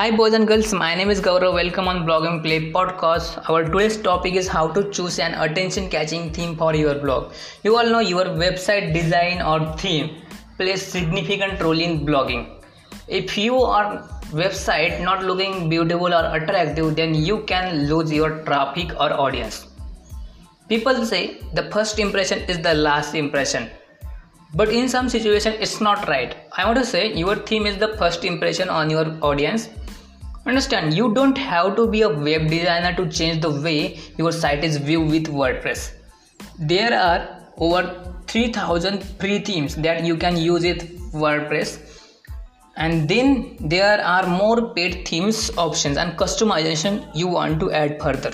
Hi, boys and girls. My name is Gaurav. Welcome on Blogging Play podcast. Our today's topic is how to choose an attention-catching theme for your blog. You all know your website design or theme plays significant role in blogging. If you are website not looking beautiful or attractive, then you can lose your traffic or audience. People say the first impression is the last impression but in some situation it's not right i want to say your theme is the first impression on your audience understand you don't have to be a web designer to change the way your site is viewed with wordpress. There are over 3000 free themes that you can use with wordpress. And then there are more paid themes options and customization you want to add further.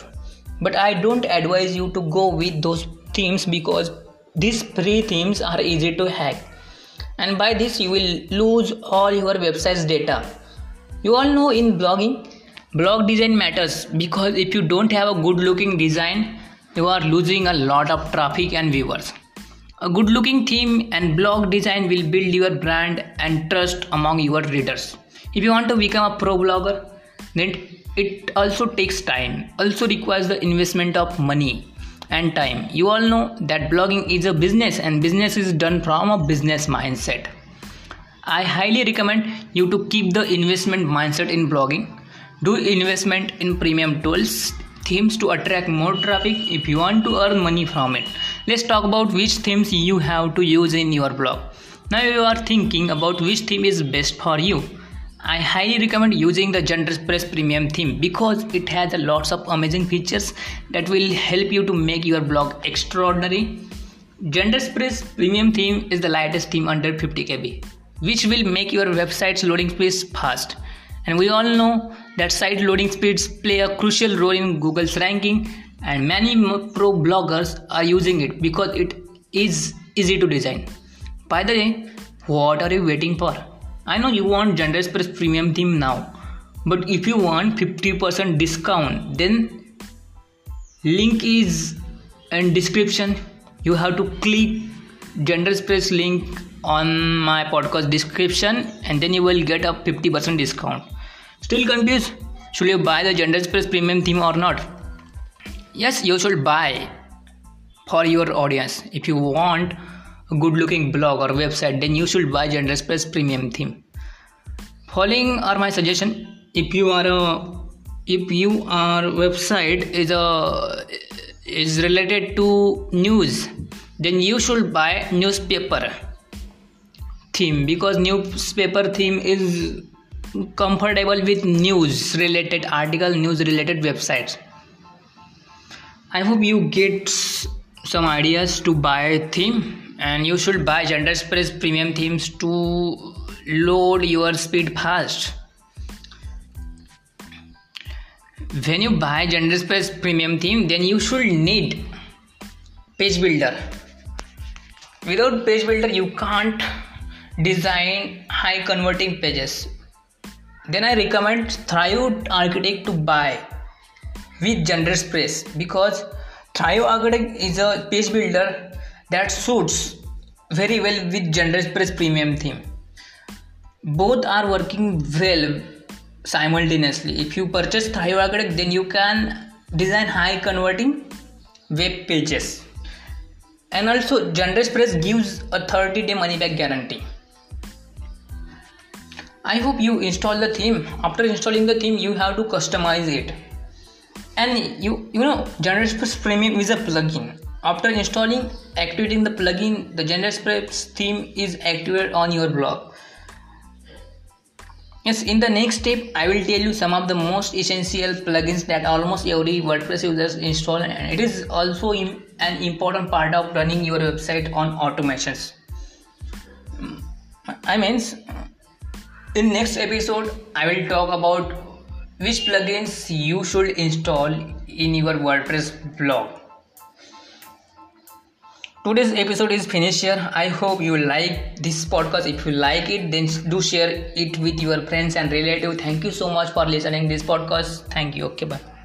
But i don't advise you to go with those themes because these free themes are easy to hack. And by this you will lose all your website's data you all know in blogging blog design matters because if you don't have a good looking design you are losing a lot of traffic and viewers a good looking theme and blog design will build your brand and trust among your readers if you want to become a pro blogger then it also takes time also requires the investment of money and time. You all know that blogging is a business and business is done from a business mindset. I highly recommend you to keep the investment mindset in blogging. Do investment in premium tools, themes to attract more traffic if you want to earn money from it. Let's talk about which themes you have to use in your blog. Now you are thinking about which theme is best for you I highly recommend using the GeneratePress premium theme because it has lots of amazing features that will help you to make your blog extraordinary. GeneratePress premium theme is the lightest theme under 50 KB, which will make your website's loading speeds fast. And we all know that site loading speeds play a crucial role in Google's ranking, and many pro bloggers are using it because it is easy to design. By the way, what are you waiting for? I know you want GeneratePress premium theme now, but if you want 50% discount, then link is in description. You have to click GeneratePress link on my podcast description and then you will get a 50% discount. Still confused? Should you buy the GeneratePress premium theme or not? Yes, you should buy for your audience. If you want a good looking blog or website then you should buy GeneratePress premium theme following are my suggestion if you are a if you are website is a is related to news then you should buy newspaper theme because newspaper theme is comfortable with news related article news related websites. I hope you get some ideas to buy theme and you should buy GeneratePress premium themes to load your speed fast. When you buy GeneratePress premium theme then you should need page builder without page builder you can't design high converting pages then i recommend thrive architect to buy with GeneratePress because thrive architect is a page builder that suits very well with GeneratePress premium theme. Both are working well simultaneously. If you purchase Thrive Architect, then you can design high converting web pages. And also, GeneratePress gives a 30 day money back guarantee. I hope you install the theme. After installing the theme, you have to customize it. And you you know, GeneratePress Premium is a plugin after installing, activating the plugin, the GeneratePress theme is activated on your blog. Yes, in the next step, I will tell you some of the most essential plugins that almost every WordPress users install, and it is also an important part of running your website on automations. I mean, in next episode, I will talk about which plugins you should install in your WordPress blog today's episode is finished here. I hope you like this podcast. If you like it then do share it with your friends and relatives. Thank you so much for listening this podcast. Thank you. Okay bye